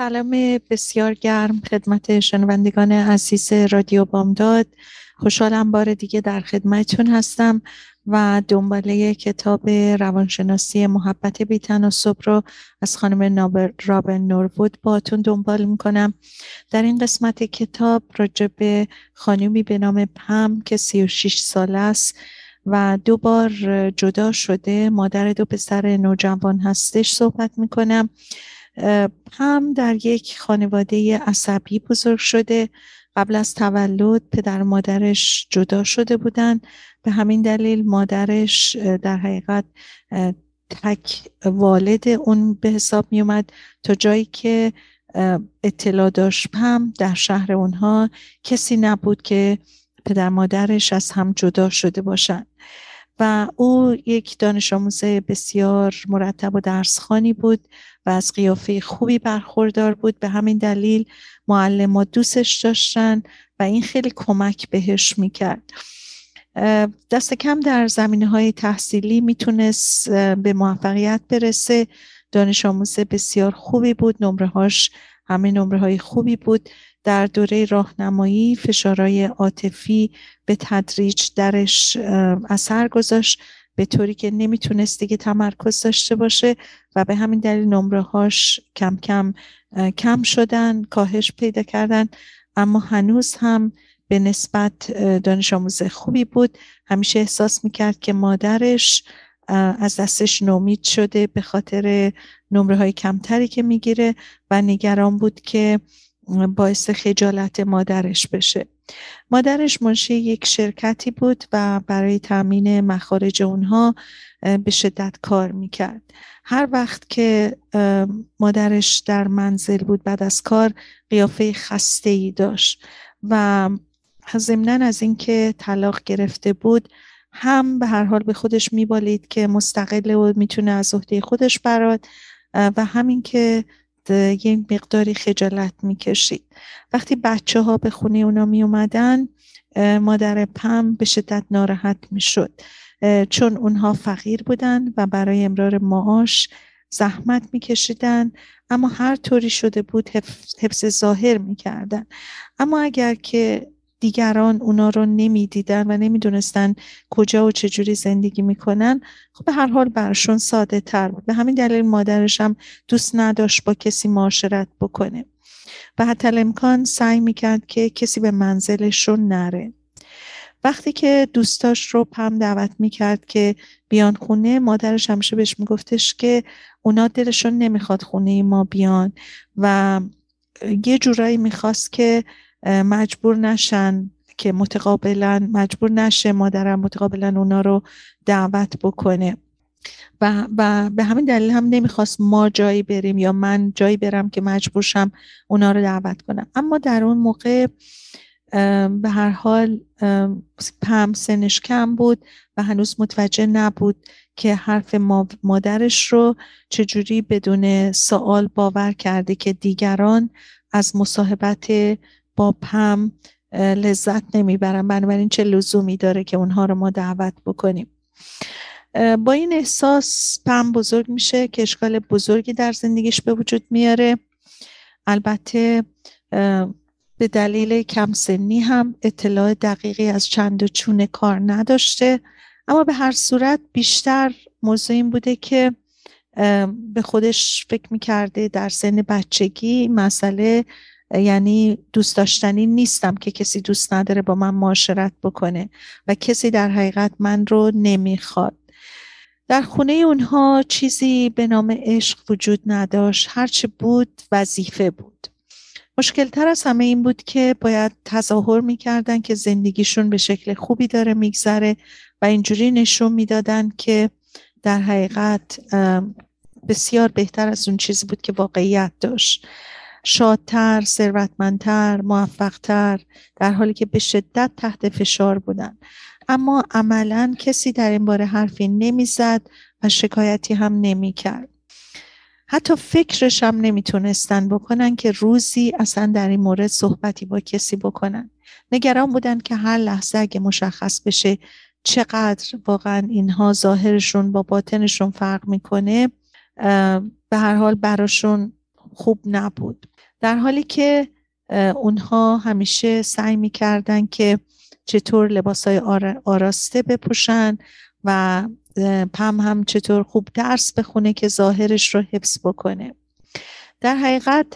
سلام بسیار گرم خدمت شنوندگان عزیز رادیو بامداد. خوشحالم بار دیگه در خدمتتون هستم و دنباله کتاب روانشناسی محبت بیتناسب رو از خانم رابن نوربود با باتون دنبال می‌کنم. در این قسمت کتاب راجع به خانومی به نام پم که 36 ساله است و دو بار جدا شده. مادر دو پسر نوجوان هستش صحبت می‌کنم. هم در یک خانواده عصبی بزرگ شده. قبل از تولد پدر مادرش جدا شده بودن. به همین دلیل مادرش در حقیقت تک والد اون به حساب می اومد تا جایی که اطلاع داشت هم در شهر اونها کسی نبود که پدر مادرش از هم جدا شده باشند و او یک دانش آموز بسیار مرتب و درسخانی بود و از قیافه خوبی برخوردار بود. به همین دلیل معلم دوستش داشتن و این خیلی کمک بهش می‌کرد. دست کم در زمینه های تحصیلی می‌تونست به موفقیت برسه. دانش آموز بسیار خوبی بود. نمره هاش همه نمره های خوبی بود. در دوره راهنمایی فشارهای عاطفی به تدریج درش اثر گذاشت. به طوری که نمی‌تونست دیگه تمرکز داشته باشه و به همین دلیل نمره هاش کم کم کم شدن کاهش پیدا کردن. اما هنوز هم به نسبت دانش آموز خوبی بود. همیشه احساس می‌کرد که مادرش از دستش نومید شده به خاطر نمره های کمتری که می‌گیره و نگران بود که باعث خجالت مادرش بشه. مادرش منشی یک شرکتی بود و برای تامین مخارج اونها به شدت کار می‌کرد. هر وقت که مادرش در منزل بود بعد از کار قیافه خسته ای داشت و ضمنا از اینکه طلاق گرفته بود هم به هر حال به خودش میبالید که مستقل و می‌تونه از عهده خودش براد و همین که یه مقداری خجالت می‌کشید. وقتی بچه ها به خونه اونا می اومدن مادر پم به شدت ناراحت می‌شد. چون اونها فقیر بودن و برای امرار معاش زحمت میکشیدن اما هر طوری شده بود حفظ ظاهر می‌کردن. اما اگر که دیگران اونا رو نمی‌دیدن و نمی‌دونستن کجا و چجوری زندگی می‌کنن. خب به هر حال برشون ساده تر بود. به همین دلیل مادرش هم دوست نداشت با کسی معاشرت بکنه. و حتی امکان سعی می‌کرد که کسی به منزلشون نره. وقتی که دوستاش رو پم دعوت می‌کرد که بیان خونه مادرش همیشه بهش میگفتش که اونا دلشون نمی‌خواد خونه ما بیان و یه جورایی می‌خواست که مجبور نشن که متقابلا مجبور نشه مادرم متقابلا اونا رو دعوت بکنه. و, و به همین دلیل هم نمی‌خواست ما جایی بریم یا من جایی برم که مجبور شم اونا رو دعوت کنم. اما در اون موقع به هر حال پم سنش کم بود و هنوز متوجه نبود که حرف مادرش رو چجوری بدون سوال باور کرده که دیگران از مصاحبت با پم لذت نمی‌برن بنابراین چه لزومی داره که اونها رو ما دعوت بکنیم. با این احساس پم بزرگ میشه که اشکال بزرگی در زندگیش به وجود میاره. البته به دلیل کم سنی هم اطلاع دقیقی از چند و چون کار نداشته. اما به هر صورت بیشتر موضوع این بوده که به خودش فکر می‌کرده در سن بچگی مسئله یعنی دوست داشتنی نیستم که کسی دوست نداره با من معاشرت بکنه و کسی در حقیقت من رو نمی‌خواد. در خونه اونها چیزی به نام عشق وجود نداشت. هرچه بود وظیفه بود. مشکلتر از همه این بود که باید تظاهر می‌کردن که زندگیشون به شکل خوبی داره میگذره و اینجوری نشون می‌دادن که در حقیقت بسیار بهتر از اون چیزی بود که واقعیت داشت. شادتر ثروتمندتر موفقتر در حالی که به شدت تحت فشار بودن. اما عملا کسی در این باره حرفی نمی‌زد و شکایتی هم نمی‌کرد. حتی فکرش هم نمی‌تونستن بکنن که روزی اصلا در این مورد صحبتی با کسی بکنن. نگران بودن که هر لحظه اگه مشخص بشه چقدر واقعا اینها ظاهرشون با باطنشون فرق می‌کنه به هر حال براشون خوب نبود. در حالی که اونها همیشه سعی می‌کردن که چطور لباس های آراسته بپوشن و پم هم چطور خوب درس بخونه که ظاهرش رو حفظ بکنه. در حقیقت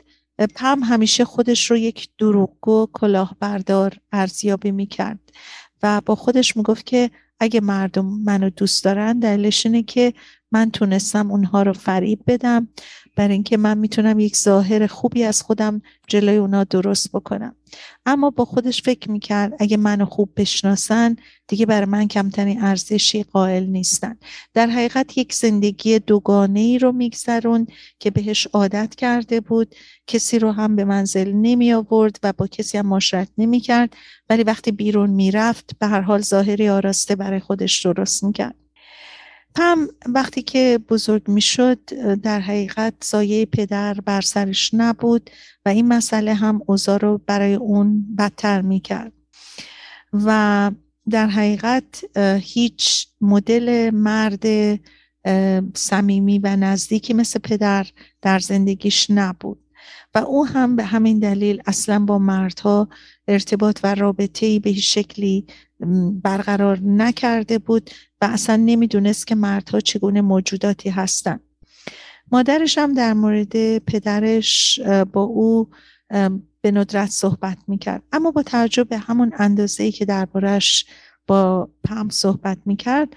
پم همیشه خودش رو یک دروغگو کلاهبردار ارزیابی می‌کرد و با خودش می‌گفت که اگه مردم منو دوست دارن دلیلش اینه که من تونستم اونها رو فریب بدم برای اینکه من می‌تونم یک ظاهر خوبی از خودم جلوی اونا درست بکنم. اما با خودش فکر می‌کرد اگه منو خوب بشناسن دیگه برای من کمترین ارزشی قائل نیستن. در حقیقت یک زندگی دوگانه ای رو میگذرون که بهش عادت کرده بود. کسی رو هم به منزل نمی آورد و با کسی هم ماشرت نمی کرد ولی وقتی بیرون می‌رفت به هر حال ظاهری آراسته برای خودش درست می‌کرد. پم وقتی که بزرگ می‌شد در حقیقت سایه پدر بر سرش نبود و این مسئله هم اوضاع رو برای اون بدتر می‌کرد. و در حقیقت هیچ مدل مرد صمیمی و نزدیکی مثل پدر در زندگیش نبود. و او هم به همین دلیل اصلا با مردها ارتباط و رابطه به شکلی برقرار نکرده بود و اصلا نمی‌دونست که مردها چگونه موجوداتی هستند مادرش هم در مورد پدرش با او به ندرت صحبت می‌کرد. اما با توجه به همون اندازه که دربارش با پم صحبت می‌کرد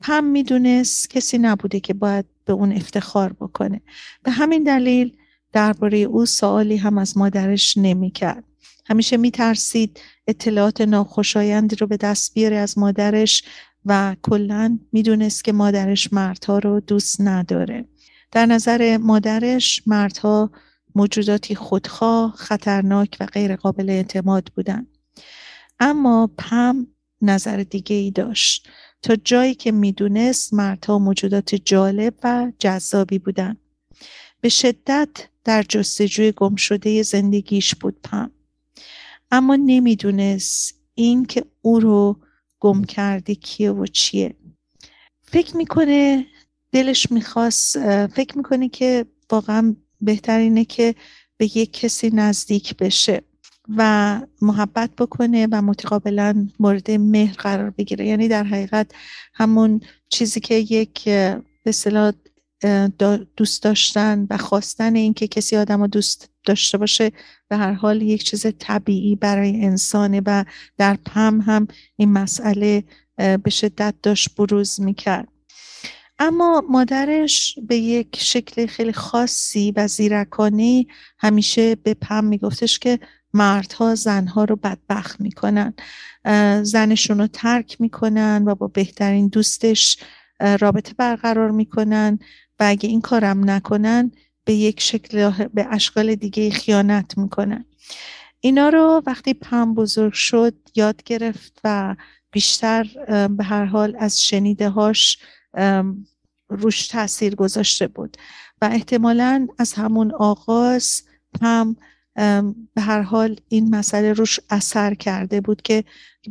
پم می‌دونست کسی نبوده که باید به اون افتخار بکنه. به همین دلیل درباره او سوالی هم از مادرش نمی‌کرد. همیشه میترسید اطلاعات ناخوشایندی رو به دست بیاره از مادرش و کلا می‌دونست که مادرش مردها رو دوست نداره. در نظر مادرش مردها موجوداتی خودخواه خطرناک و غیر قابل اعتماد بودن اما پم نظر دیگه ای داشت. تا جایی که می‌دونست مردها موجودات جالب و جذابی بودن به شدت در جستجوی گم شده زندگیش بود پم. اما نمی‌دونست این که او رو گم کرده کیه و چیه. فکر می‌کنه دلش می‌خواست فکر می‌کنه که واقعا بهتر اینه که به یک کسی نزدیک بشه و محبت بکنه و متقابلا مورد مهر قرار بگیره. یعنی در حقیقت همون چیزی که یک به دوست داشتن و خواستن اینکه کسی آدم رو دوست داشته باشه به هر حال یک چیز طبیعی برای انسانه و در پم هم این مسئله به شدت داشت بروز می‌کرد. اما مادرش به یک شکل خیلی خاصی و زیرکانی همیشه به پم میگفتش که مردها زنها رو بدبخت می‌کنن. زنشون رو ترک می‌کنن و با بهترین دوستش رابطه برقرار می‌کنن. و اگه این کارم نکنن به یک شکل به اشکال دیگه خیانت می‌کنن. اینا رو وقتی پم بزرگ شد یاد گرفت و بیشتر به هر حال از شنیده هاش روش تاثیر گذاشته بود. و احتمالا از همون آغاز پم به هر حال این مسئله روش اثر کرده بود که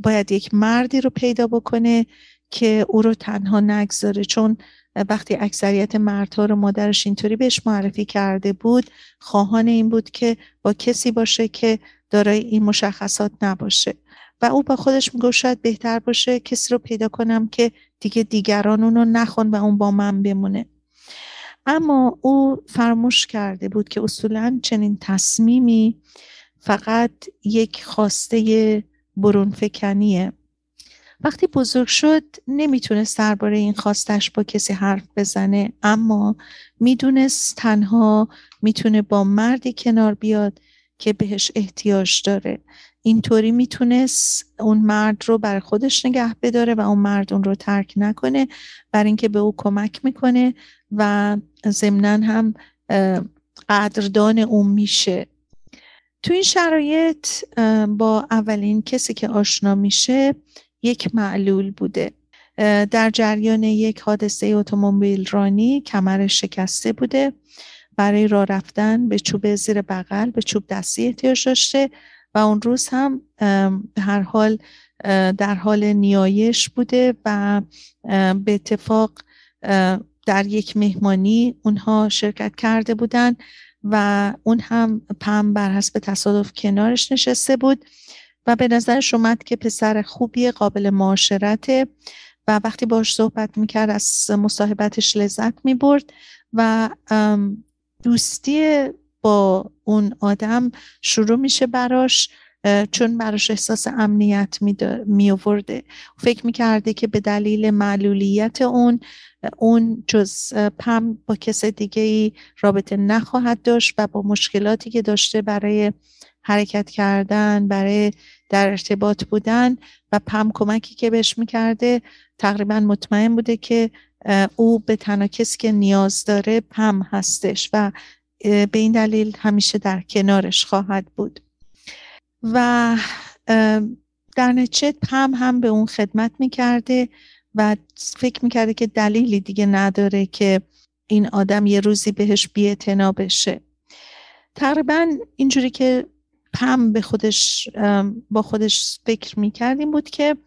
باید یک مردی رو پیدا بکنه که او رو تنها نگذاره. چون وقتی اکثریت مردها رو مادرش اینطوری بهش معرفی کرده بود خواهان این بود که با کسی باشه که دارای این مشخصات نباشه. و او با خودش میگو شاید بهتر باشه کسی رو پیدا کنم که دیگه دیگران اونو نخون و اون با من بمونه. اما او فراموش کرده بود که اصولا چنین تصمیمی فقط یک خواسته برون فکنیه وقتی بزرگ شد نمی‌تونست درباره این خواستش با کسی حرف بزنه اما می‌دونست تنها می‌تونه با مردی کنار بیاد که بهش احتیاج داره. اینطوری می‌تونست اون مرد رو بر خودش نگه بداره و اون مرد اون رو ترک نکنه بر اینکه به او کمک می‌کنه و ضمنا هم قدردان اون میشه. تو این شرایط با اولین کسی که آشنا میشه یک معلول بوده. در جریان یک حادثه اتومبیل رانی کمرش شکسته بوده. برای راه رفتن به چوب زیر بغل به چوب دستی احتیاج داشته و اون روز هم به هر حال در حال نیایش بوده و به اتفاق در یک مهمانی اونها شرکت کرده بودن و اون هم پم بر حسب تصادف کنارش نشسته بود. و به نظرش اومد که پسر خوبی قابل معاشرته و وقتی باش صحبت می‌کرد از مصاحبتش لذت می‌برد و دوستی با اون آدم شروع میشه براش چون براش احساس امنیت می آورده فکر می‌کرده که به دلیل معلولیت اون اون جز پم با کس دیگه ای رابطه نخواهد داشت و با مشکلاتی که داشته برای حرکت کردن برای در ارتباط بودن و پم کمکی که بهش می‌کرده تقریبا مطمئن بوده که او به تنها کسی که نیاز داره پم هستش و به این دلیل همیشه در کنارش خواهد بود. و در نتیجه پم هم به اون خدمت می‌کرده و فکر می‌کرده که دلیلی دیگه نداره که این آدم یه روزی بهش بیعتنا بشه. تقریبا اینجوری که پم به خودش با خودش فکر می‌کرد این بود که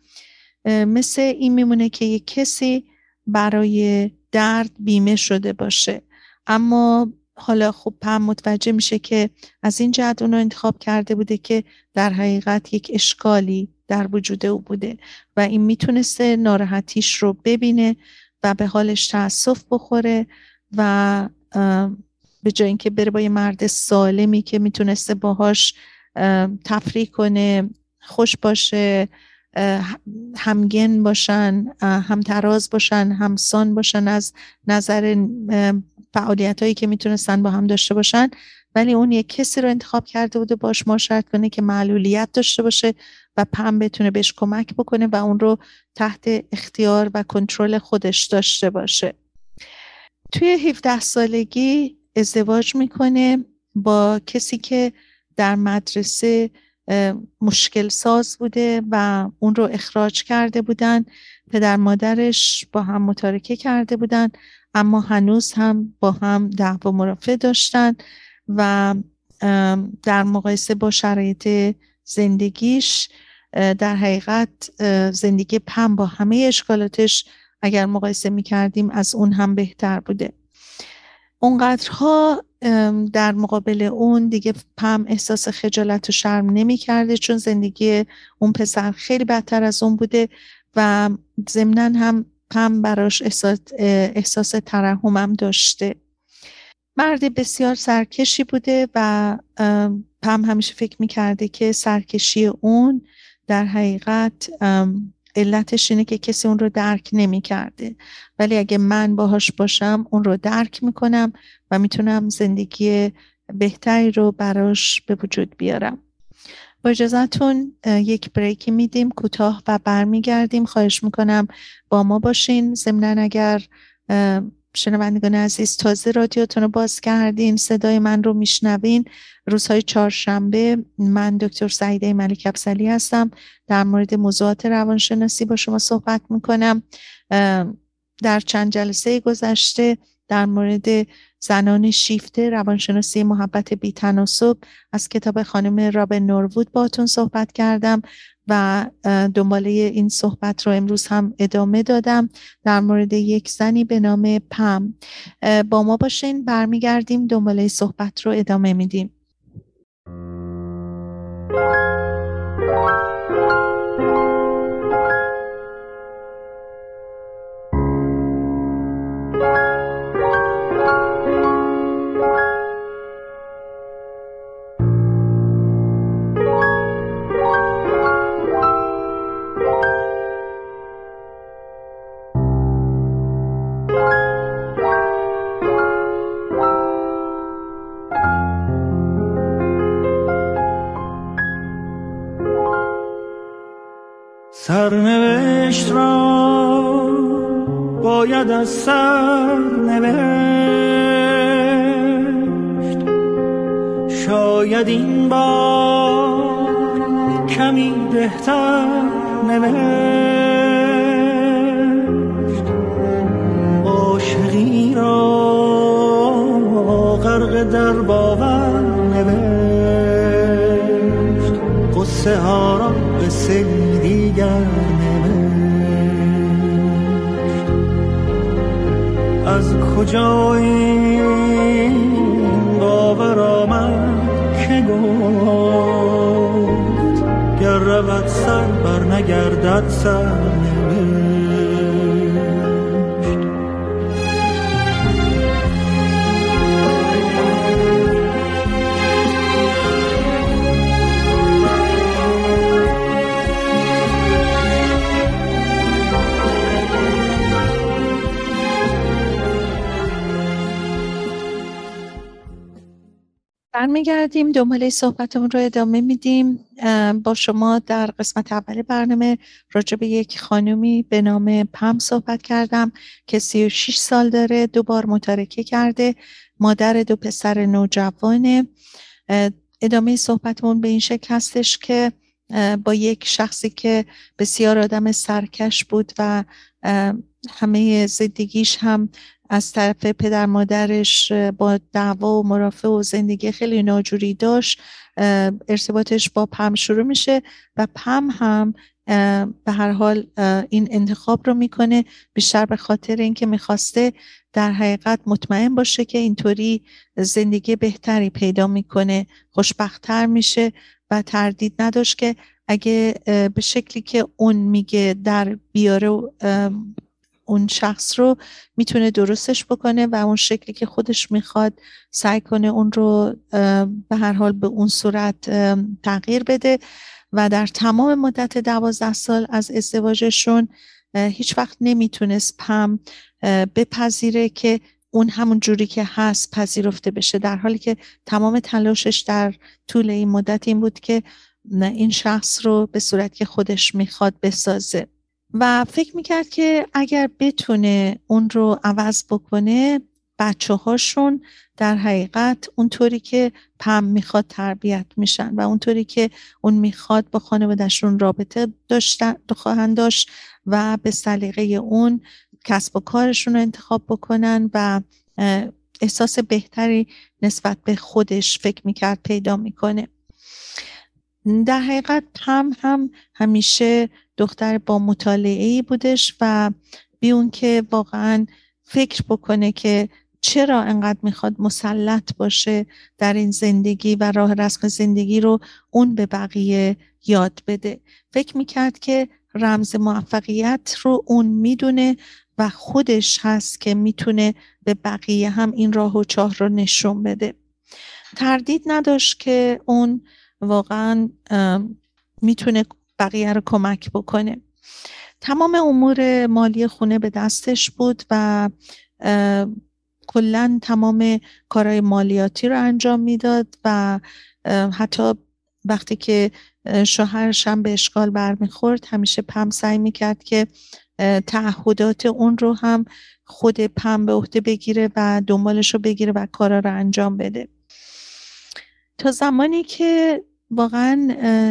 مثل این میمونه که یه کسی برای درد بیمه شده باشه. اما حالا خب پم متوجه میشه که از این جهت اونو انتخاب کرده بوده که در حقیقت یک اشکالی در وجود او بوده و این می‌تونسته ناراحتیش رو ببینه و به حالش تاسف بخوره و به جای اینکه بره با یه مرد سالمی که می‌تونسته باهاش تفریح کنه خوش باشه همگن باشن همتراز باشن همسان باشن از نظر فعالیت هایی که می‌تونستن با هم داشته باشن. ولی اون یک کسی رو انتخاب کرده بوده باش مشارکت کنه که معلولیت داشته باشه و پم بتونه بهش کمک بکنه و اون رو تحت اختیار و کنترل خودش داشته باشه. توی 17 سالگی ازدواج می‌کنه با کسی که در مدرسه مشکل ساز بوده و اون رو اخراج کرده بودن. پدر مادرش با هم متارکه کرده بودن اما هنوز هم با هم دعوا مرافع داشتن و در مقایسه با شرایط زندگیش در حقیقت زندگی پم با همه اشکالاتش اگر مقایسه می کردیم از اون هم بهتر بوده. اونقدرها در مقابل اون دیگه پم احساس خجالت و شرم نمی کرده چون زندگی اون پسر خیلی بدتر از اون بوده و ضمنا هم پم براش احساس, احساس ترحمم داشته. مرد بسیار سرکشی بوده و پم همیشه فکر می‌کرده که سرکشی اون در حقیقت علتش اینه که کسی اون رو درک نمی‌کرده. ولی اگه من باهاش باشم اون رو درک می‌کنم و می‌تونم زندگی بهتری رو براش به وجود بیارم. با اجازتون یک بریکی میدیم کوتاه و برمیگردیم. خواهش می‌کنم با ما باشین. ضمنا اگر شنوندگان عزیز تازه رادیوتون رو باز کردین صدای من رو میشنوین. روزهای چهارشنبه من دکتر سعیده ملک افسلی هستم. در مورد موضوعات روانشناسی با شما صحبت می‌کنم. در چند جلسه گذشته در مورد زنان شیفته روانشناسی محبت بی تناسب از کتاب خانم رابن نوروود باتون صحبت کردم. و دنباله این صحبت رو امروز هم ادامه دادم. در مورد یک زنی به نام پم. با ما باشین برمیگردیم دنباله صحبت رو ادامه میدیم. باید برمیگردیم دنباله صحبتمون رو ادامه میدیم. با شما در قسمت اول برنامه راجع به یک خانومی به نام پم صحبت کردم که 36 سال داره دوبار متارکه کرده مادر دو پسر نوجوانه. ادامه صحبتمون به این شکل هستش که با یک شخصی که بسیار آدم سرکش بود و همه زندگیش هم از طرف پدر مادرش با دعوا و مرافع و زندگی خیلی ناجوری داشت. ارتباطش با پم شروع میشه و پم هم به هر حال این انتخاب رو می‌کنه بیشتر به خاطر اینکه می‌خواسته در حقیقت مطمئن باشه که اینطوری زندگی بهتری پیدا می‌کنه خوشبختتر میشه و تردید نداشت که اگه به شکلی که اون میگه در بیاره اون شخص رو می‌تونه درستش بکنه و اون شکلی که خودش می‌خواد سعی کنه اون رو به هر حال به اون صورت تغییر بده و در تمام مدت دوازده سال از ازدواجشون هیچ وقت نمی‌تونست پم بپذیره که اون همون جوری که هست پذیرفته بشه. در حالی که تمام تلاشش در طول این مدت این بود که این شخص رو به صورت که خودش می‌خواد بسازه. و فکر می‌کرد که اگر بتونه اون رو عوض بکنه بچه هاشون در حقیقت اونطوری که پم می‌خواد تربیت میشن و اونطوری که اون می‌خواد با خانوادهشون رابطه داشتن خواهند داشت و به سلیقه اون کسب و کارشون رو انتخاب بکنن و احساس بهتری نسبت به خودش فکر می‌کرد پیدا می‌کنه. در حقیقت پم هم همیشه دختر با مطالعه ای بودش و بیون که واقعا فکر بکنه که چرا انقدر می‌خواد مسلط باشه در این زندگی و راه رسم زندگی رو اون به بقیه یاد بده. فکر می‌کرد که رمز موفقیت رو اون می‌دونه و خودش هست که می‌تونه به بقیه هم این راه و چاه رو نشون بده. تردید نداشت که اون واقعا می‌تونه بقیه رو کمک بکنه. تمام امور مالی خونه به دستش بود و کلا تمام کارهای مالیاتی رو انجام می‌داد و حتی وقتی که شوهرش هم به اشکال برمیخورد همیشه پم سعی می‌کرد که تعهدات اون رو هم خود پم به عهده بگیره و دنبالش رو بگیره و کارا رو انجام بده. تا زمانی که واقعا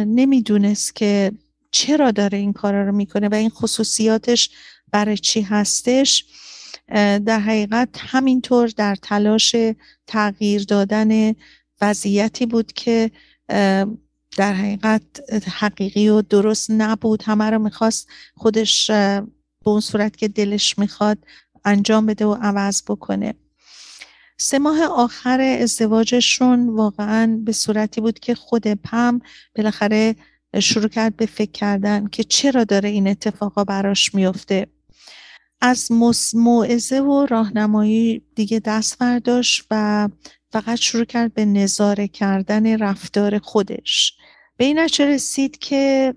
نمی‌دونست که چرا داره این کارا رو می‌کنه و این خصوصیاتش برای چی هستش. در حقیقت همینطور در تلاش تغییر دادن وضعیتی بود که در حقیقت حقیقی و درست نبود. همه رو می‌خواست خودش به اون صورت که دلش می‌خواد انجام بده و عوض بکنه. سه ماه آخر ازدواجشون واقعا به صورتی بود که خود پم بالاخره شروع کرد به فکر کردن که چرا داره این اتفاقا براش میفته. از موعظه و راهنمایی دیگه دست برداشت و فقط شروع کرد به نظاره کردن رفتار خودش. به این رسید که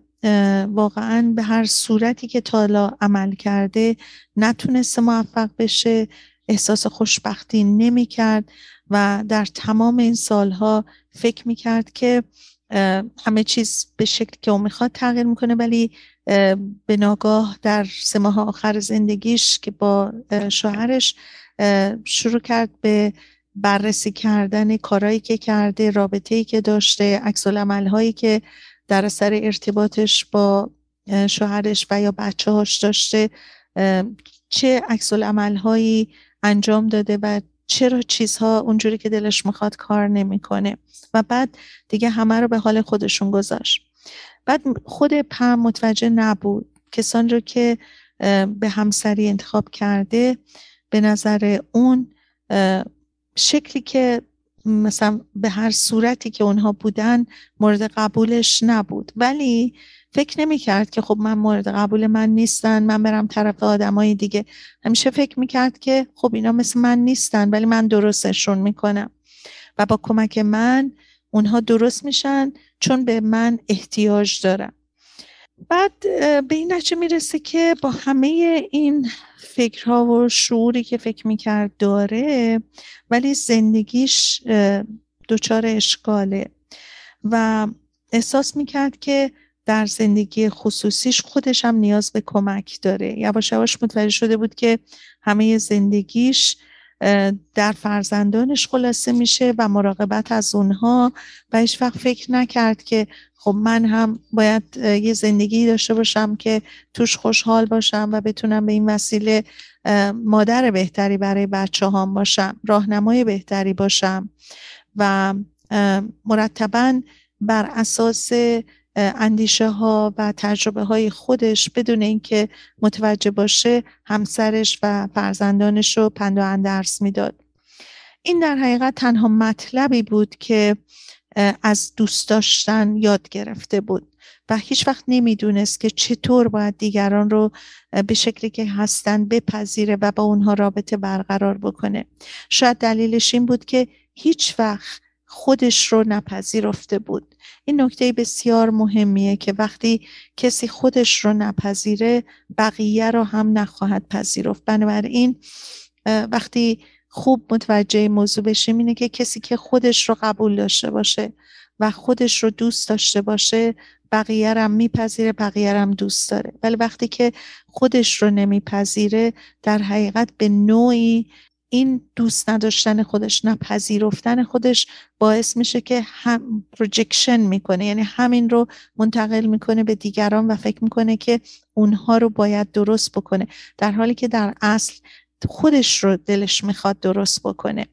واقعا به هر صورتی که تالا عمل کرده نتونسته موفق بشه. احساس خوشبختی نمی کرد و در تمام این سالها فکر می کرد که همه چیز به شکلی که اون می‌خواد تغییر می‌کنه ولی به ناگاه در سه ماه آخر زندگیش که با شوهرش شروع کرد به بررسی کردن کارهایی که کرده رابطه‌ای که داشته عکس هایی که در اثر ارتباطش با شوهرش و یا بچه هاش داشته چه عکس هایی انجام داده و چرا چیزها اونجوری که دلش می‌خواد کار نمی‌کنه. و بعد دیگه همه رو به حال خودشون گذاشت. بعد خود پم متوجه نبود. کسان رو که به همسری انتخاب کرده به نظر اون شکلی که مثلا به هر صورتی که اونها بودن مورد قبولش نبود. ولی فکر نمی کرد که خب من مورد قبول من نیستن من برم طرف آدمای دیگه. همیشه فکر می کرد که خب اینا مثل من نیستن ولی من درستشون می‌کنم. و با کمک من اونها درست میشن چون به من احتیاج دارن. بعد به این نتیجه می‌رسه که با همه این فکرها و شعوری که فکر می‌کرد داره ولی زندگیش دچار اشکاله. و احساس می‌کرد که در زندگی خصوصیش خودش هم نیاز به کمک داره. یواش یواش متوجه شده بود که همه زندگیش در فرزندانش خلاصه میشه و مراقبت از اونها و هیچ وقت فکر نکرد که خب من هم باید یه زندگی داشته باشم که توش خوشحال باشم و بتونم به این وسیله مادر بهتری برای بچه هام باشم راهنمای بهتری باشم و مرتبا بر اساس اندیشه ها و تجربه های خودش بدون اینکه متوجه باشه همسرش و فرزندانش رو پند و اندرس می‌داد. این در حقیقت تنها مطلبی بود که از دوست داشتن یاد گرفته بود و هیچ وقت نمی‌دونست که چطور باید دیگران رو به شکلی که هستن بپذیره و با اونها رابطه برقرار بکنه. شاید دلیلش این بود که هیچ وقت خودش رو نپذیرفته بود. این نکته بسیار مهمیه که وقتی کسی خودش رو نپذیره بقیه رو هم نخواهد پذیرفت. بنابراین وقتی خوب متوجه موضوع بشیم اینه که کسی که خودش رو قبول داشته باشه و خودش رو دوست داشته باشه بقیه هم میپذیره بقیه هم دوست داره. ولی وقتی که خودش رو نمیپذیره در حقیقت به نوعی این دوست نداشتن خودش نپذیرفتن خودش باعث میشه که هم پروجکشن می‌کنه. یعنی همین رو منتقل می‌کنه به دیگران و فکر می‌کنه که اونها رو باید درست بکنه. در حالی که در اصل خودش رو دلش می‌خواد درست بکنه.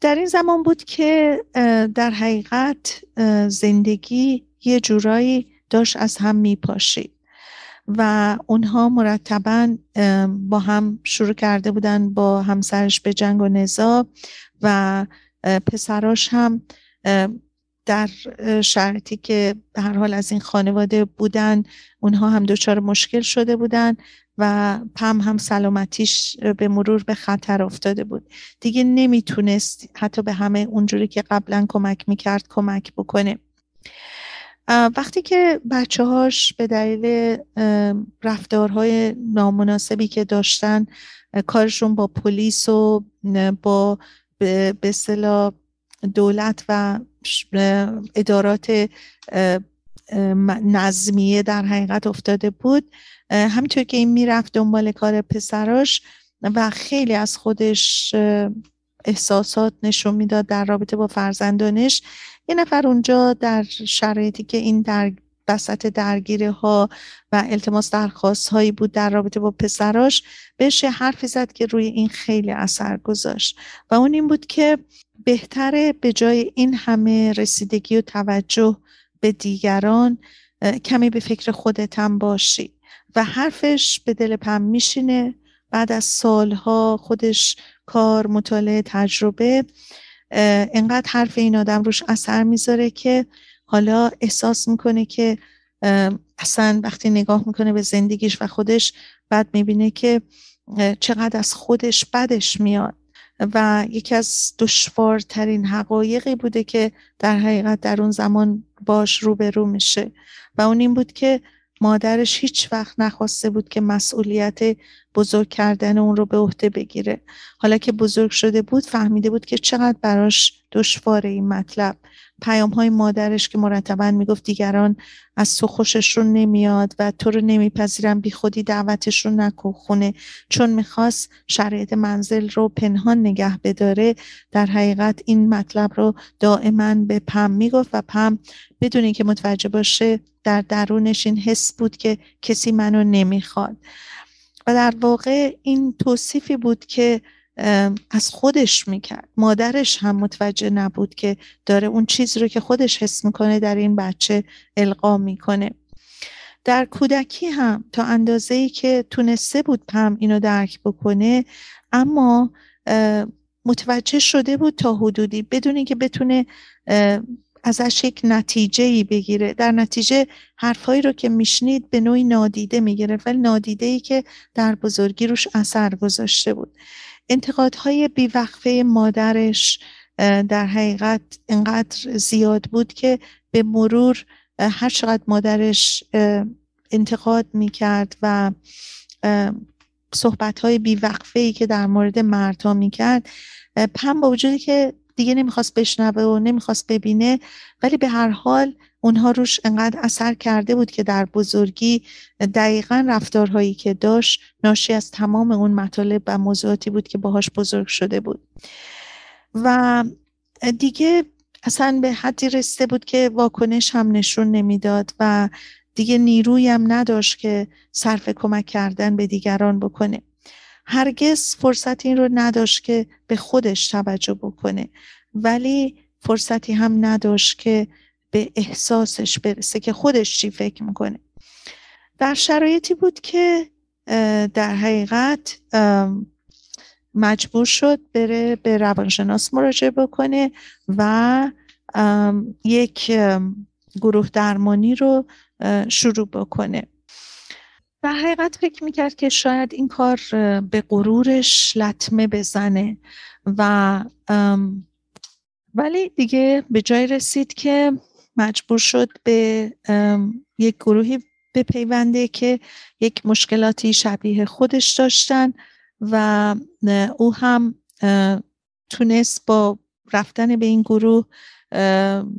در این زمان بود که در حقیقت زندگی یه جورایی داشت از هم میپاشید. و اونها مرتبا با هم شروع کرده بودن با همسرش به جنگ و نزا و پسراش هم در شرطی که به هر حال از این خانواده بودن اونها هم دچار مشکل شده بودن و پم هم سلامتیش به مرور به خطر افتاده بود. دیگه نمی‌تونست حتی به همه اونجوری که قبلا کمک می‌کرد کمک بکنه. وقتی که بچه هاش به دلیل رفتارهای نامناسبی که داشتن کارشون با پلیس و با به اصطلاح دولت و ادارات نظمیه در حقیقت افتاده بود همینطور که این می‌رفت دنبال کار پسراش و خیلی از خودش احساسات نشون می‌داد در رابطه با فرزندانش. یه نفر اونجا در شرایطی که این در وسط درگیره ها و التماس درخواست هایی بود در رابطه با پسراش بهش حرفی زد که روی این خیلی اثر گذاشت. و اون این بود که بهتره به جای این همه رسیدگی و توجه به دیگران کمی به فکر خودتم باشی. و حرفش به دل پم میشینه. بعد از سالها خودش کار مطالعه تجربه انقدر حرف این آدم روش اثر می‌ذاره که حالا احساس می‌کنه که اصلا وقتی نگاه می‌کنه به زندگیش و خودش بعد می‌بینه که چقدر از خودش بدش میاد. و یکی از دشوارترین حقایقی بوده که در حقیقت در اون زمان باش روبرو میشه. و اون این بود که مادرش هیچ وقت نخواسته بود که مسئولیت بزرگ کردن اون رو به عهده بگیره. حالا که بزرگ شده بود فهمیده بود که چقدر براش دشواره این مطلب. پیام های مادرش که مرتبا می‌گفت دیگران از تو خوششون نمیاد و تو رو نمیپذیرن بی خودی دعوتشون نکن خونه. چون می‌خواست شرایط منزل رو پنهان نگه بداره در حقیقت این مطلب رو دائما به پم می‌گفت و پم بدون اینکه متوجه باشه در درونش این حس بود که کسی منو نمی‌خواد. و در واقع این توصیفی بود که از خودش می‌کرد. مادرش هم متوجه نبود که داره اون چیزی رو که خودش حس می‌کنه در این بچه القا می‌کنه. در کودکی هم تا اندازه ای که تونسته بود پم اینو درک بکنه اما متوجه شده بود تا حدودی بدون اینکه بتونه ازش یک نتیجه ای بگیره. در نتیجه حرفهایی رو که میشنید به نوعی نادیده می‌گیره ولی نادیده ای که در بزرگی روش اثر گذاشته بود. انتقادهای بیوقفه مادرش در حقیقت انقدر زیاد بود که به مرور هر چقدر مادرش انتقاد می‌کرد و صحبت های بیوقفه ای که در مورد مردها می‌کرد پم با وجودی که دیگه نمی‌خواست بشنوه و نمی‌خواست ببینه ولی به هر حال اونها روش انقدر اثر کرده بود که در بزرگی دقیقا رفتارهایی که داشت ناشی از تمام اون مطالب و موضوعاتی بود که باهاش بزرگ شده بود. و دیگه اصلا به حدی رسیده بود که واکنش هم نشون نمی‌داد و دیگه نیروی هم نداشت که صرف کمک کردن به دیگران بکنه. هرگز فرصت این رو نداشت که به خودش توجه بکنه. ولی فرصتی هم نداشت که به احساسش برسه که خودش چی فکر می‌کنه. در شرایطی بود که در حقیقت مجبور شد بره به روانشناس مراجعه بکنه و یک گروه درمانی رو شروع بکنه. در حقیقت فکر می‌کرد که شاید این کار به غرورش لطمه بزنه و ولی دیگه به جای رسید که مجبور شد به یک گروهی بپیونده که یک مشکلاتی شبیه خودش داشتن و او هم تونست با رفتن به این گروه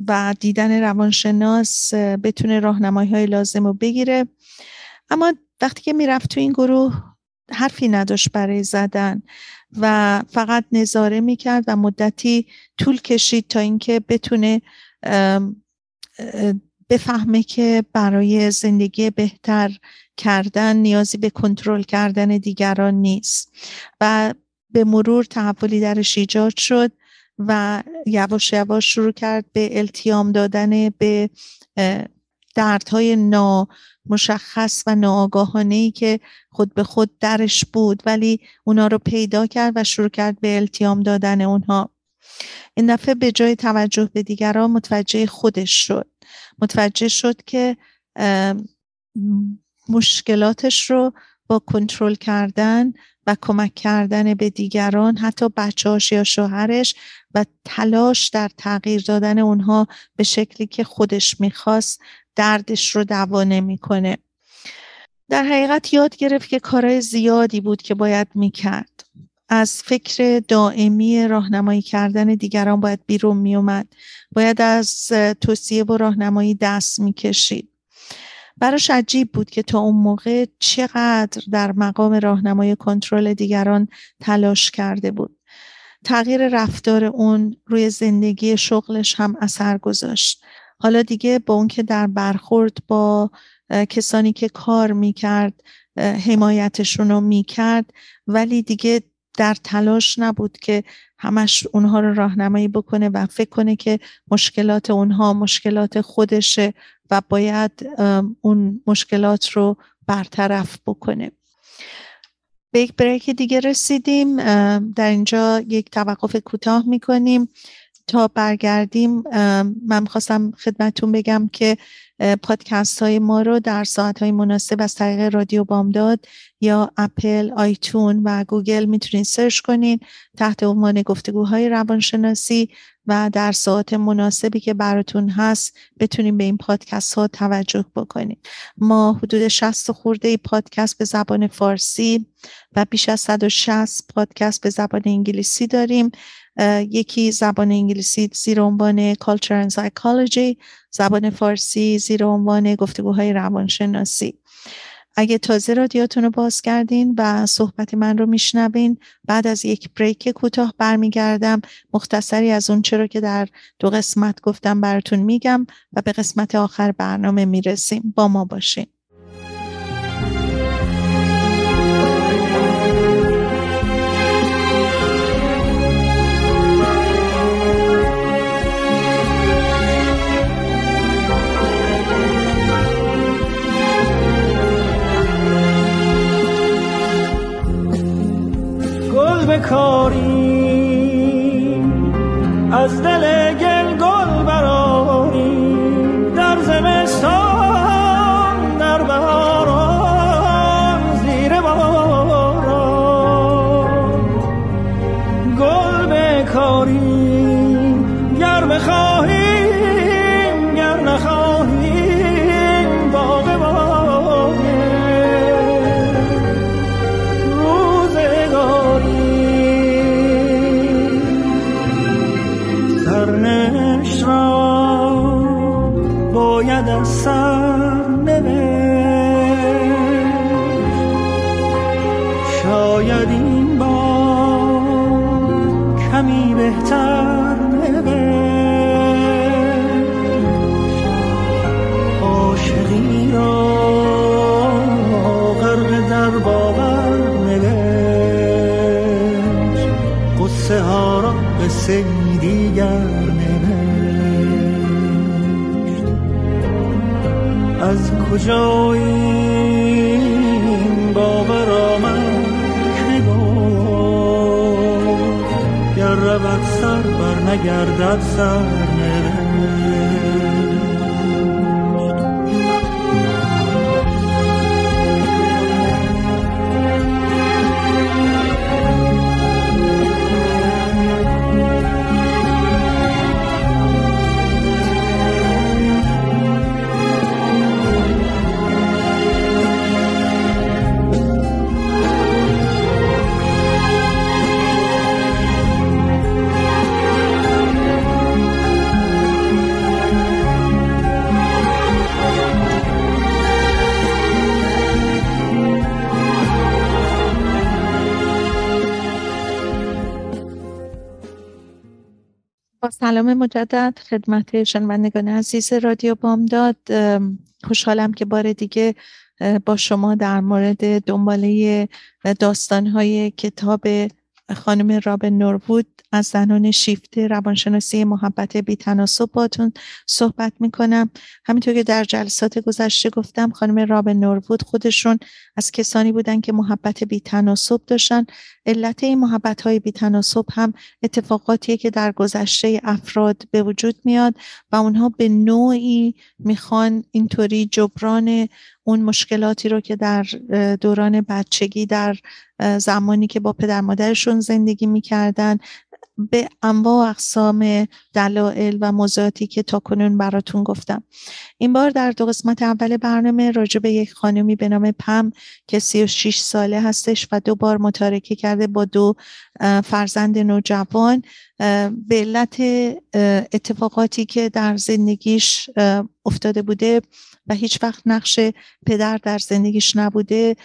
و دیدن روانشناس بتونه راهنمایی های لازم رو بگیره. اما وقتی که می‌رفت تو این گروه حرفی نداشت برای زدن و فقط نظاره می‌کرد و مدتی طول کشید تا اینکه بتونه بفهمه که برای زندگی بهتر کردن نیازی به کنترل کردن دیگران نیست. و به مرور تحولی درش ایجاد شد و یواش یواش شروع کرد به التیام دادن به دردهای نامشخص و ناآگاهانه ای که خود به خود درش بود ولی اونا رو پیدا کرد و شروع کرد به التیام دادن اونها. این دفعه به جای توجه به دیگران متوجه خودش شد. متوجه شد که مشکلاتش رو با کنترل کردن و کمک کردن به دیگران حتی بچهاش یا شوهرش و تلاش در تغییر دادن اونها به شکلی که خودش می‌خواست دردش رو دوا نمی‌کنه. در حقیقت یاد گرفت که کارهای زیادی بود که باید می‌کرد. از فکر دائمی راهنمایی کردن دیگران باید بیرون میومد باید از توصیه و راهنمایی دست می‌کشید. براش عجیب بود که تا اون موقع چقدر در مقام راهنمای کنترل دیگران تلاش کرده بود. تغییر رفتار اون روی زندگی شغلش هم اثر گذاشت. حالا دیگه با اون که در برخورد با کسانی که کار می‌کرد حمایتشون رو می‌کرد ولی دیگه در تلاش نبود که همش اونها رو راهنمایی بکنه و فکر کنه که مشکلات اونها مشکلات خودشه و باید اون مشکلات رو برطرف بکنه. به یک break دیگه رسیدیم. در اینجا یک توقف کوتاه می‌کنیم. تا برگردیم من خواستم خدمتون بگم که پادکست های ما رو در ساعت های مناسب از طریق رادیو بامداد یا Apple iTunes و گوگل می‌تونید سرچ کنین تحت عنوان گفتگوهای روانشناسی و در ساعت مناسبی که براتون هست بتونیم به این پادکست ها توجه بکنیم ما حدود 60 خورده پادکست به زبان فارسی و بیش از 160 پادکست به زبان انگلیسی داریم. یکی زبان انگلیسی زیر عنوان Culture and Psychology زبان فارسی زیر عنوان گفتگوهای روانشناسی. اگه تازه رادیاتون رو باز کردین و صحبت من رو میشنوین بعد از یک بریک کوتاه برمیگردم. مختصری از اون چرا که در دو قسمت گفتم براتون میگم و به قسمت آخر برنامه می‌رسیم. با ما باشین. Calling. سلام مجدد خدمت شنوندگان عزیز رادیو بامداد. خوشحالم که بار دیگه با شما در مورد دنباله داستانهای کتاب خانم رابن نوربود از زنان شیفته روانشناسی محبت بیتناسب باتون صحبت می‌کنم. همینطور که در جلسات گذشته گفتم خانم رابن نوربود خودشون از کسانی بودن که محبت بیتناسب داشتن. علت این محبت های بیتناسب هم اتفاقاتیه که در گذشته افراد به وجود میاد و اونها به نوعی می‌خوان اینطوری جبران اون مشکلاتی رو که در دوران بچگی در زمانی که با پدر مادرشون زندگی می‌کردن به انواع اقسام دلایل و موضوعاتی که تا کنون براتون گفتم. این بار در دو قسمت اول برنامه راجع به یک خانمی به نام پم که 36 ساله هستش و دو بار متارکه کرده با دو فرزند نوجوان. به علت اتفاقاتی که در زندگیش افتاده بوده و هیچ وقت نقش پدر در زندگیش نبوده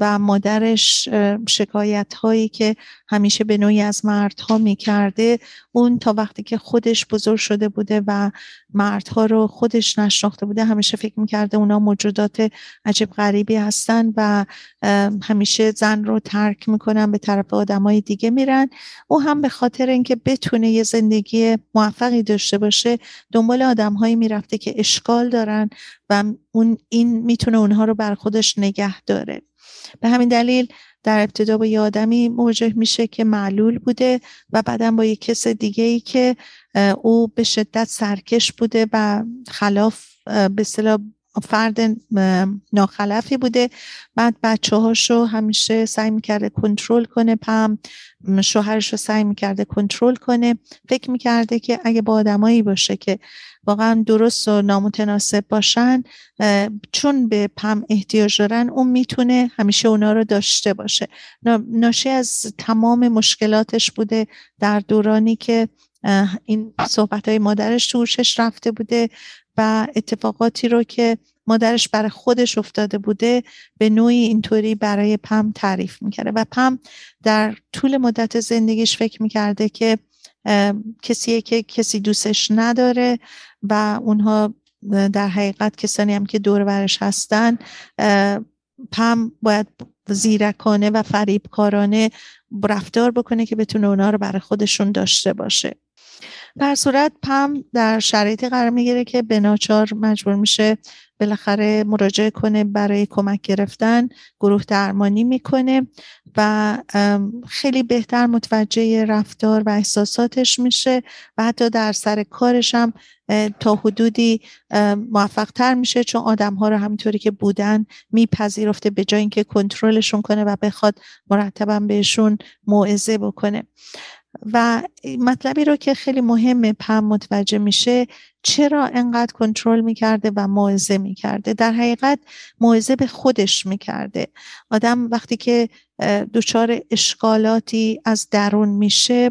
و مادرش شکایت هایی که همیشه به نوعی از مردها می‌کرده اون تا وقتی که خودش بزرگ شده بوده و مردها رو خودش نشناخته بوده همیشه فکر می‌کرده اونا موجودات عجب غریبی هستن و همیشه زن رو ترک می‌کنن به طرف آدمای دیگه میرن. او هم به خاطر اینکه بتونه یه زندگی موفقی داشته باشه دنبال آدمهایی می‌رفته که اشکال دارن و اون این می‌تونه اونها رو بر خودش نگه داره. به همین دلیل در ابتدا با یه آدمی مواجه میشه که معلول بوده و بعدا با یک کس دیگه ای که او به شدت سرکش بوده و خلاف به فرد ناخلفی بوده. بعد بچه هاشو همیشه سعی می‌کرده کنترل کنه پم شوهرش رو سعی می‌کرده کنترل کنه. فکر می‌کرده که اگه با آدمایی باشه که واقعا درست و نامتناسب باشن چون به پم احتیاج دارن اون می‌تونه همیشه اونا رو داشته باشه. ناشی از تمام مشکلاتش بوده در دورانی که این صحبت های مادرش توشش رفته بوده و اتفاقاتی رو که مادرش برای خودش افتاده بوده به نوعی اینطوری برای پم تعریف می‌کرده. و پم در طول مدت زندگیش فکر می‌کرده که کسیه که کسی دوستش نداره و اونها در حقیقت کسانی هم که دور برش هستن پم باید زیرکانه و فریبکارانه رفتار بکنه که بتونه اونا رو برای خودشون داشته باشه. در صورت پم در شرایطی قرار می‌گیره که به مجبور میشه بالاخره مراجعه کنه برای کمک گرفتن گروه درمانی می‌کنه و خیلی بهتر متوجه رفتار و احساساتش میشه و حتی در سر کارش هم تا حدودی موفق تر میشه چون آدم ها رو همینطوری که بودن میپذیرفته به جای اینکه کنترلشون کنه و بخواد مرتبا بهشون موعظه بکنه. و مطلبی رو که خیلی مهمه پم متوجه میشه چرا انقدر کنترل می‌کرده و موعظه می‌کرده؟ در حقیقت موعظه به خودش می‌کرده. آدم وقتی که دچار اشکالاتی از درون میشه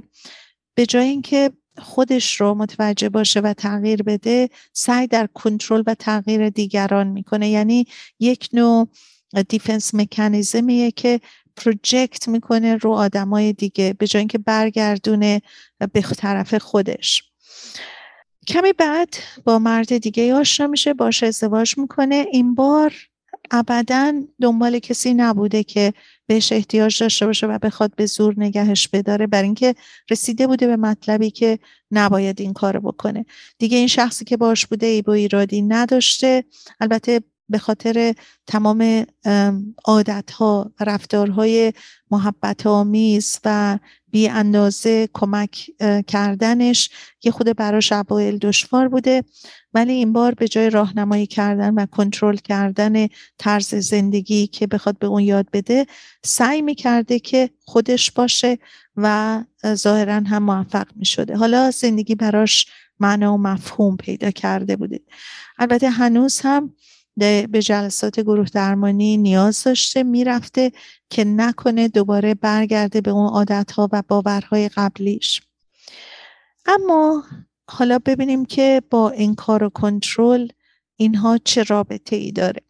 به جای اینکه خودش رو متوجه باشه و تغییر بده سعی در کنترل و تغییر دیگران می‌کنه. یعنی یک نوع defense mechanism یه که project می‌کنه رو آدمای دیگه به جای اینکه برگردونه به طرف خودش. کمی بعد با مرد دیگه آشنا میشه باش ازدواج می‌کنه. این بار ابدا دنبال کسی نبوده که بهش احتیاج داشته باشه و بخواد به زور نگهش بداره. برا اینکه رسیده بوده به مطلبی که نباید این کار بکنه. دیگه این شخصی که باش بوده ای با ایرادی نداشته. البته به خاطر تمام عادتها رفتارهای محبت آمیز و بی اندازه کمک کردنش یه خود براش اوایل دشوار بوده. ولی این بار به جای راهنمایی کردن و کنترل کردن طرز زندگی که بخواد به اون یاد بده سعی می‌کرده که خودش باشه و ظاهرا هم موفق می‌شده. حالا زندگی براش معنا و مفهوم پیدا کرده بوده. البته هنوز هم به جلسات گروه درمانی نیاز داشته می‌رفته که نکنه دوباره برگرده به اون عادتها و باورهای قبلیش. اما حالا ببینیم که با انکار و کنترل اینها چه رابطه ای داره.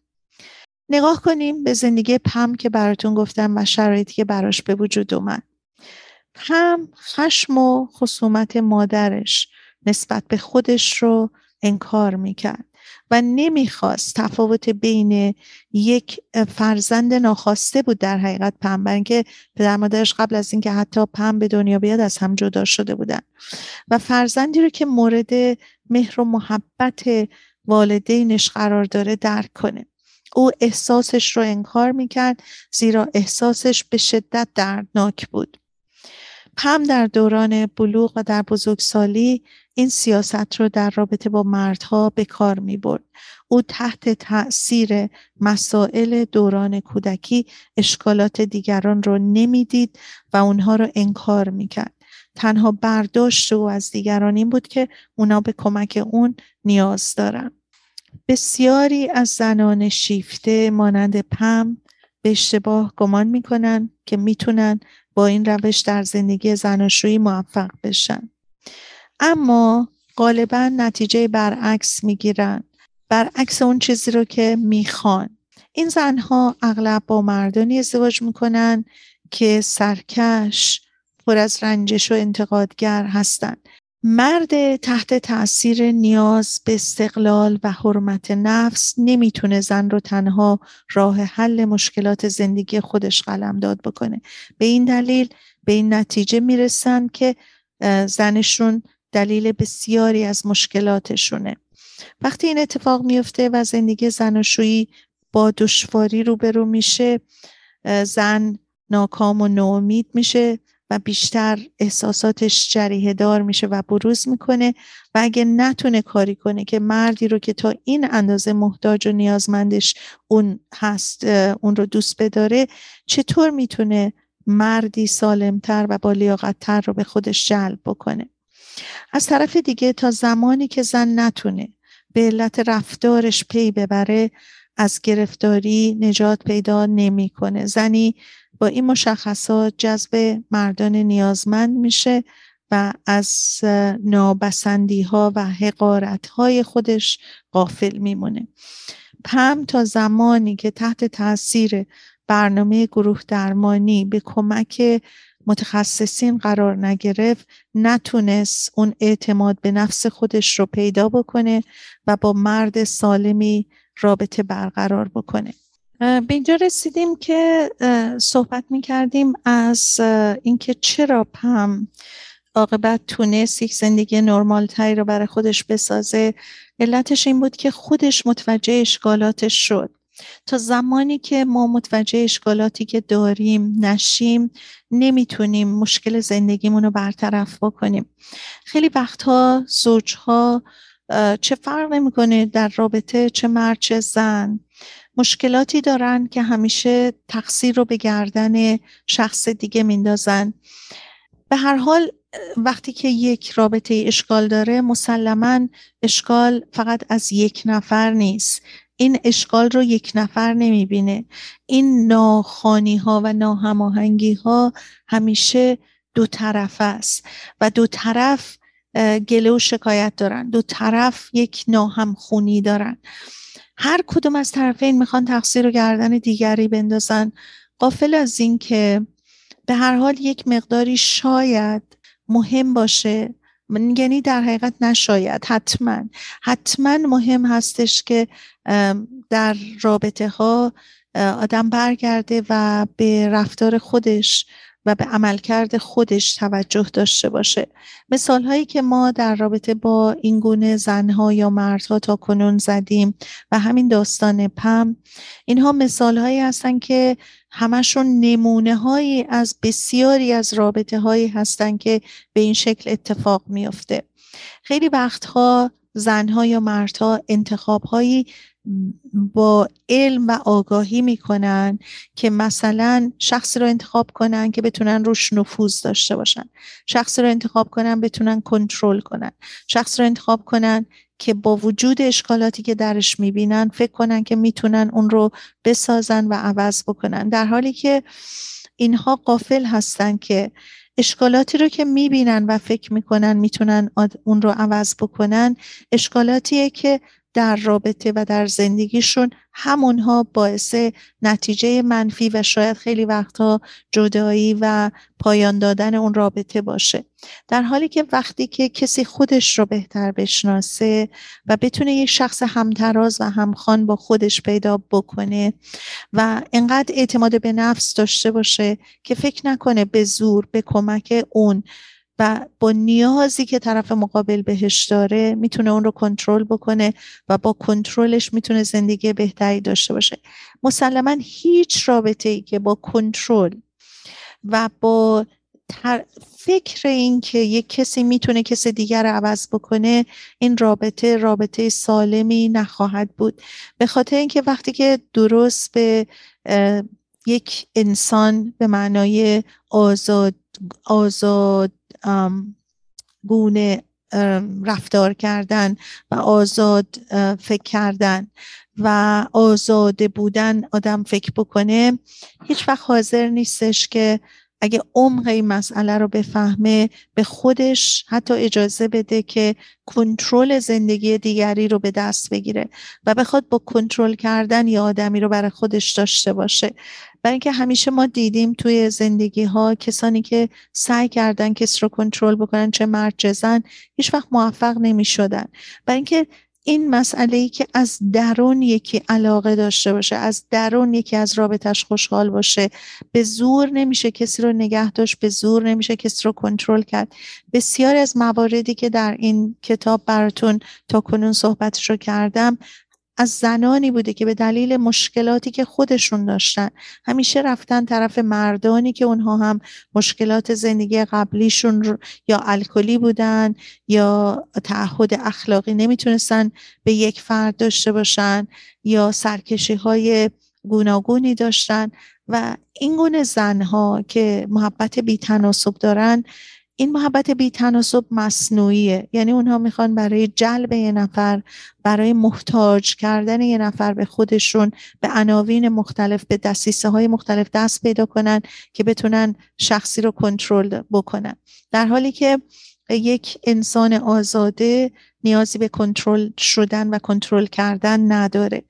نگاه کنیم به زندگی پم که براتون گفتم و شرایطی که براش به وجود اومد. پم خشم و خصومت مادرش نسبت به خودش رو انکار می‌کرد. و نمی‌خواست. تفاوت بین یک فرزند ناخواسته بود در حقیقت پم برای اینکه پدر مادرش قبل از اینکه حتی پم به دنیا بیاد از هم جدا شده بودن. و فرزندی رو که مورد مهر و محبت والدینش قرار داره درک کنه. او احساسش رو انکار می‌کرد زیرا احساسش به شدت دردناک بود. پم در دوران بلوغ و در بزرگسالی این سیاست رو در رابطه با مردها به کار می برد. او تحت تاثیر مسائل دوران کودکی اشکالات دیگران رو نمی‌دید و اونها رو انکار می‌کرد. تنها برداشت او از دیگران این بود که اونا به کمک اون نیاز دارن. بسیاری از زنان شیفته مانند پم به اشتباه گمان می‌کنن که می‌تونن با این روش در زندگی زناشویی موفق بشن. اما غالبا نتیجه برعکس می‌گیرن. برعکس اون چیزی رو که می‌خوان. این زنها اغلب با مردانی ازدواج می‌کنن که سرکش پر از رنجش و انتقادگر هستند مرد تحت تاثیر نیاز به استقلال و حرمت نفس نمی‌تونه زن رو تنها راه حل مشکلات زندگی خودش قلمداد بکنه. به این دلیل به این نتیجه می‌رسن که زنشون دلیل بسیاری از مشکلاتشونه. وقتی این اتفاق میفته و زندگی زناشویی با دشواری روبرو میشه زن ناکام و ناامید میشه و بیشتر احساساتش جریه دار میشه و بروز می‌کنه و اگه نتونه کاری کنه که مردی رو که تا این اندازه محتاج و نیازمندش اون هست اون رو دوست بداره چطور می‌تونه مردی سالمتر و با لیاقتتر رو به خودش جلب بکنه؟ از طرف دیگه تا زمانی که زن نتونه به علت رفتارش پی ببره از گرفتاری نجات پیدا نمی‌کنه. زنی با این مشخصات جذب مردان نیازمند میشه و از نابسندی ها و حقارت های خودش غافل میمونه. پم تا زمانی که تحت تاثیر برنامه گروه درمانی به کمک متخصصین قرار نگرفت نتونست اون اعتماد به نفس خودش رو پیدا بکنه و با مرد سالمی رابطه برقرار بکنه. به اینجا رسیدیم که صحبت می کردیم از اینکه چرا پم عاقبت تونست یک زندگی نرمال تایی رو برای خودش بسازه. علتش این بود که خودش متوجه اشکالاتش شد. تا زمانی که ما متوجه اشکالاتی که داریم نشیم نمی‌تونیم مشکل زندگیمون رو برطرف بکنیم. خیلی وقتها زوجها چه فرق نمی‌کنه در رابطه چه مرد چه زن؟ مشکلاتی دارن که همیشه تقصیر رو به گردن شخص دیگه میندازن. به هر حال وقتی که یک رابطه اشکال داره مسلما اشکال فقط از یک نفر نیست. این اشکال رو یک نفر نمی‌بینه. این ناخانی ها و ناهماهنگی ها همیشه دو طرف است و دو طرف گله و شکایت دارن. دو طرف یک ناهمخونی دارن. هر کدوم از طرفین می‌خوان تقصیر و گردن دیگری بندازن. قافل از این که به هر حال یک مقداری شاید مهم باشه یعنی در حقیقت نشاید. حتما. حتما مهم هستش که در رابطه ها آدم برگرده و به رفتار خودش و به عملکرد خودش توجه داشته باشه. مثال هایی که ما در رابطه با این گونه زنها یا مردها تا کنون زدیم و همین داستان پم اینها مثال هایی هستن که همشون نمونه هایی از بسیاری از رابطه هایی هستن که به این شکل اتفاق میافته. خیلی وقتها زنها یا مردها انتخاب هایی با علم و آگاهی می‌کنن که مثلا شخصی رو انتخاب کنن که بتونن روش نفوذ داشته باشن. شخصی رو انتخاب کنن بتونن کنترل کنن. شخص رو انتخاب کنن که با وجود اشکالاتی که درش می‌بینن فکر کنن که می‌تونن اون رو بسازن و عوض بکنن. در حالی که اینها قافل هستن که اشکالاتی رو که می‌بینن و فکر می‌کنن می‌تونن اون رو عوض بکنن اشکالاتیه که در رابطه و در زندگیشون همونها باعث نتیجه منفی و شاید خیلی وقتها جدایی و پایان دادن اون رابطه باشه. در حالی که وقتی که کسی خودش رو بهتر بشناسه و بتونه یک شخص همتراز و همخوان با خودش پیدا بکنه و انقدر اعتماد به نفس داشته باشه که فکر نکنه به زور به کمک اون و با نیازی که طرف مقابل بهش داره می‌تونه اون رو کنترل بکنه و با کنترلش می‌تونه زندگی بهتری داشته باشه. مسلما هیچ رابطه ای که با کنترل و با فکر این که یک کسی می‌تونه کسی دیگر رو عوض بکنه این رابطه رابطه سالمی نخواهد بود. به خاطر اینکه وقتی که درست به یک انسان به معنای آزاد آزاد گونه رفتار کردن و آزاد فکر کردن و آزاده بودن آدم فکر بکنه هیچ وقت حاضر نیستش که اگه عمق این مسئله رو بفهمه به خودش حتی اجازه بده که کنترل زندگی دیگری رو به دست بگیره و بخواد با کنترل کردن یه آدمی رو برای خودش داشته باشه. برای اینکه همیشه ما دیدیم توی زندگی ها کسانی که سعی کردن کسی رو کنترل بکنن چه مرد هیچ وقت موفق نمی شدن برای اینکه این مسئله ای که از درون یکی علاقه داشته باشه از درون یکی از رابطش خوشحال باشه به زور نمیشه کسی رو نگه داشت به زور نمیشه کسی رو کنترل کرد. بسیاری از مواردی که در این کتاب براتون تا کنون صحبتش رو کردم از زنانی بوده که به دلیل مشکلاتی که خودشون داشتن همیشه رفتن طرف مردانی که اونها هم مشکلات زندگی قبلیشون یا الکلی بودن یا تعهد اخلاقی نمی‌تونستن به یک فرد داشته باشن یا سرکشی های گوناگونی داشتن و این گونه زنها که محبت بیتناسب دارن این محبت بی تناسب مصنوعیه. یعنی اونها می‌خوان برای جلب یه نفر برای محتاج کردن یه نفر به خودشون به عناوین مختلف به دستیسه های مختلف دست پیدا کنن که بتونن شخصی رو کنترل بکنن. در حالی که یک انسان آزاده نیازی به کنترل شدن و کنترل کردن نداره.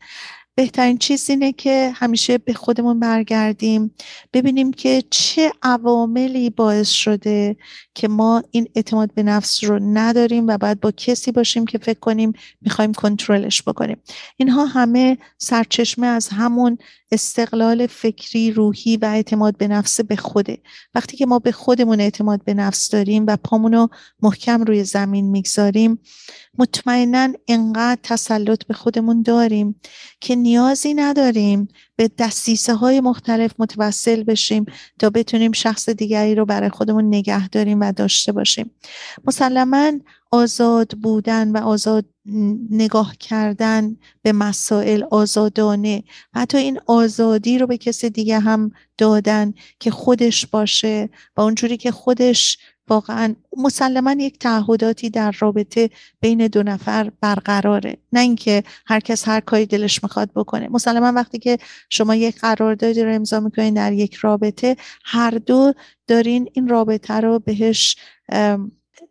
بهترین چیز اینه که همیشه به خودمون برگردیم ببینیم که چه عواملی باعث شده که ما این اعتماد به نفس رو نداریم و باید با کسی باشیم که فکر کنیم می‌خوایم کنترلش بکنیم. اینها همه سرچشمه از همون استقلال فکری روحی و اعتماد به نفس به خوده. وقتی که ما به خودمون اعتماد به نفس داریم و پامونو محکم روی زمین می‌گذاریم مطمئنا انقدر تسلط به خودمون داریم که نیازی نداریم به دستیسه های مختلف متوسل بشیم تا بتونیم شخص دیگری رو برای خودمون نگه داریم و داشته باشیم. مسلما آزاد بودن و آزاد نگاه کردن به مسائل آزادانه و حتی این آزادی رو به کسی دیگه هم دادن که خودش باشه و اونجوری که خودش واقعا مسلما یک تعهداتی در رابطه بین دو نفر برقراره. نه اینکه هر کس هر کاری دلش می‌خواد بکنه. مسلما وقتی که شما یک قراردادی رو امضا می‌کنین در یک رابطه هر دو دارین این رابطه رو بهش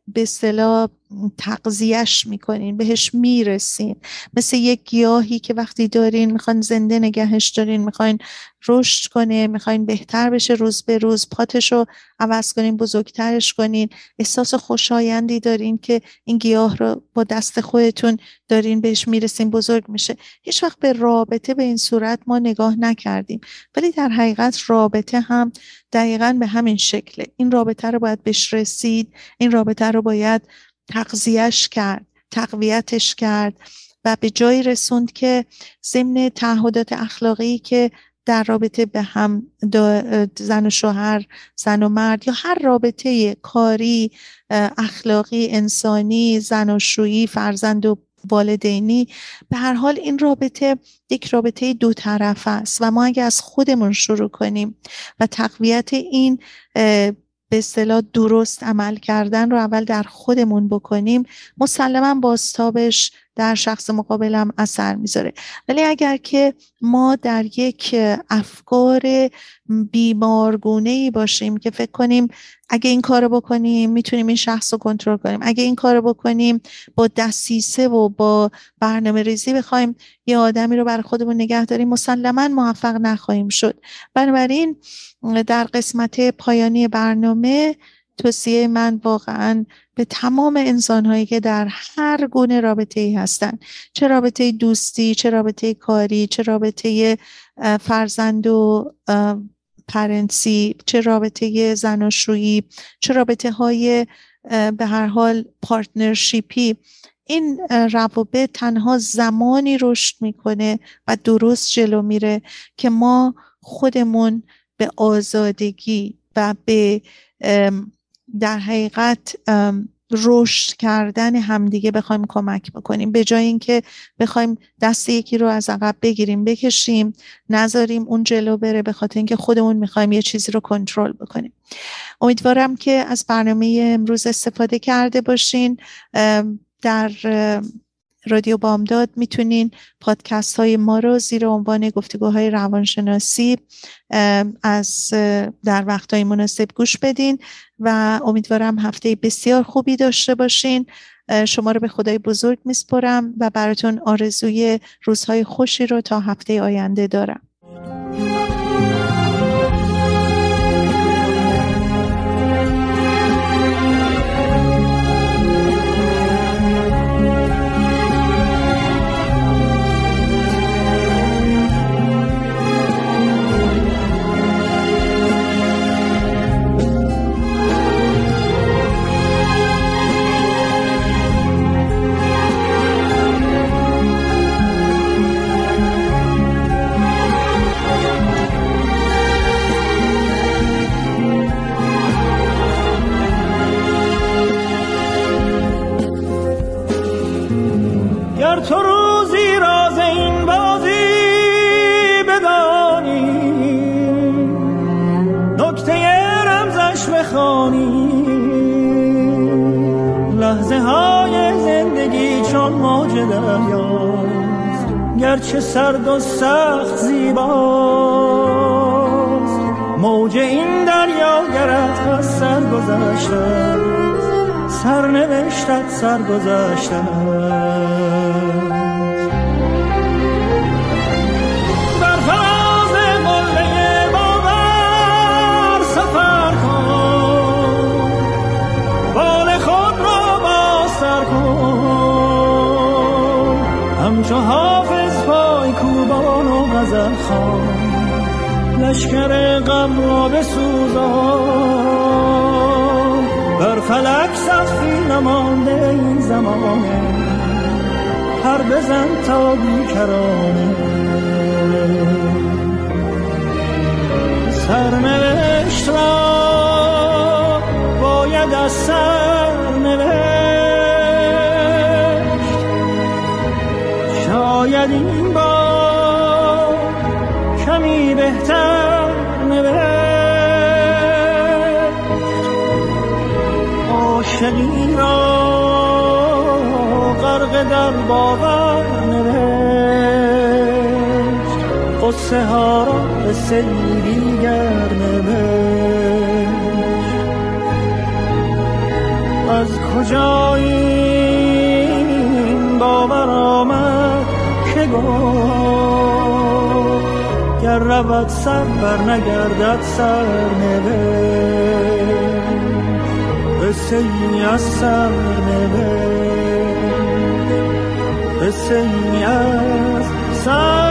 به اصطلاح تقضیهش می‌کنین بهش می‌رسین. مثل یک گیاهی که وقتی دارین می‌خوان زنده نگهش دارین می‌خواین رشد کنه می‌خواین بهتر بشه روز به روز پاتش رو عوض کنین بزرگترش کنین. احساس خوشایندی دارین که این گیاه رو با دست خودتون دارین بهش می‌رسین بزرگ میشه. هیچ وقت به رابطه به این صورت ما نگاه نکردیم. ولی در حقیقت رابطه هم دقیقا به همین شکله. این رابطه رو باید بهش رسید این رابطه رو باید تقضیهش کرد تقویتش کرد و به جایی رسوند که ضمن تعهدات اخلاقی که در رابطه به هم زن و شوهر زن و مرد یا هر رابطه کاری اخلاقی انسانی زن و شویی فرزند و والدینی به هر حال این رابطه یک رابطه دو طرف است و ما اگه از خودمون شروع کنیم و تقویت این به اصطلاح درست عمل کردن رو اول در خودمون بکنیم. مسلما باستابش در شخص مقابلم اثر می‌ذاره. ولی اگر که ما در یک افکار بیمارگونه ای باشیم که فکر کنیم اگه این کارو بکنیم می‌تونیم این شخص رو کنترل کنیم. اگه این کارو بکنیم با دستیسه و با برنامه ریزی بخوایم یه آدمی رو برای خودمون نگه داریم مسلما موفق نخواهیم شد. بنابراین در قسمت پایانی برنامه توصیه من واقعا به تمام انسان هایی که در هر گونه رابطه ای هستن. چه رابطه دوستی چه رابطه کاری چه رابطه فرزند و پرنسی چه رابطه زناشویی چه رابطه های به هر حال پارتنرشیپی. این روابط تنها زمانی رشد می‌کنه و درست جلو میره که ما خودمون به آزادگی و به در حقیقت رشد کردن همدیگه بخوایم کمک بکنیم. به جای اینکه بخوایم دست یکی رو از عقب بگیریم بکشیم نذاریم اون جلو بره به خاطر اینکه خودمون می‌خوایم یه چیزی رو کنترل بکنیم. امیدوارم که از برنامه امروز استفاده کرده باشین. در رادیو بامداد می‌تونین پادکست های ما رو زیر عنوان گفتگوهای روانشناسی از در وقت های مناسب گوش بدین و امیدوارم هفته بسیار خوبی داشته باشین. شما رو به خدای بزرگ میسپرم و براتون آرزوی روزهای خوشی رو تا هفته آینده دارم. دریاست گرچه سرد و سخت زیباست. موج این دریا گرد از سر گذشته سرنوشتت سر گذشته غم را بسوزان. بر فلک سخفی نمانده این زمانه هر بزن تا بیکرانه. سرنوشت را باید از سرنوشت قصه ها را سری دیگر نوشت. از کجا این باور آمد که گفت گر رود سر بر نگردد سر قصه ای از سر قصه ای از سر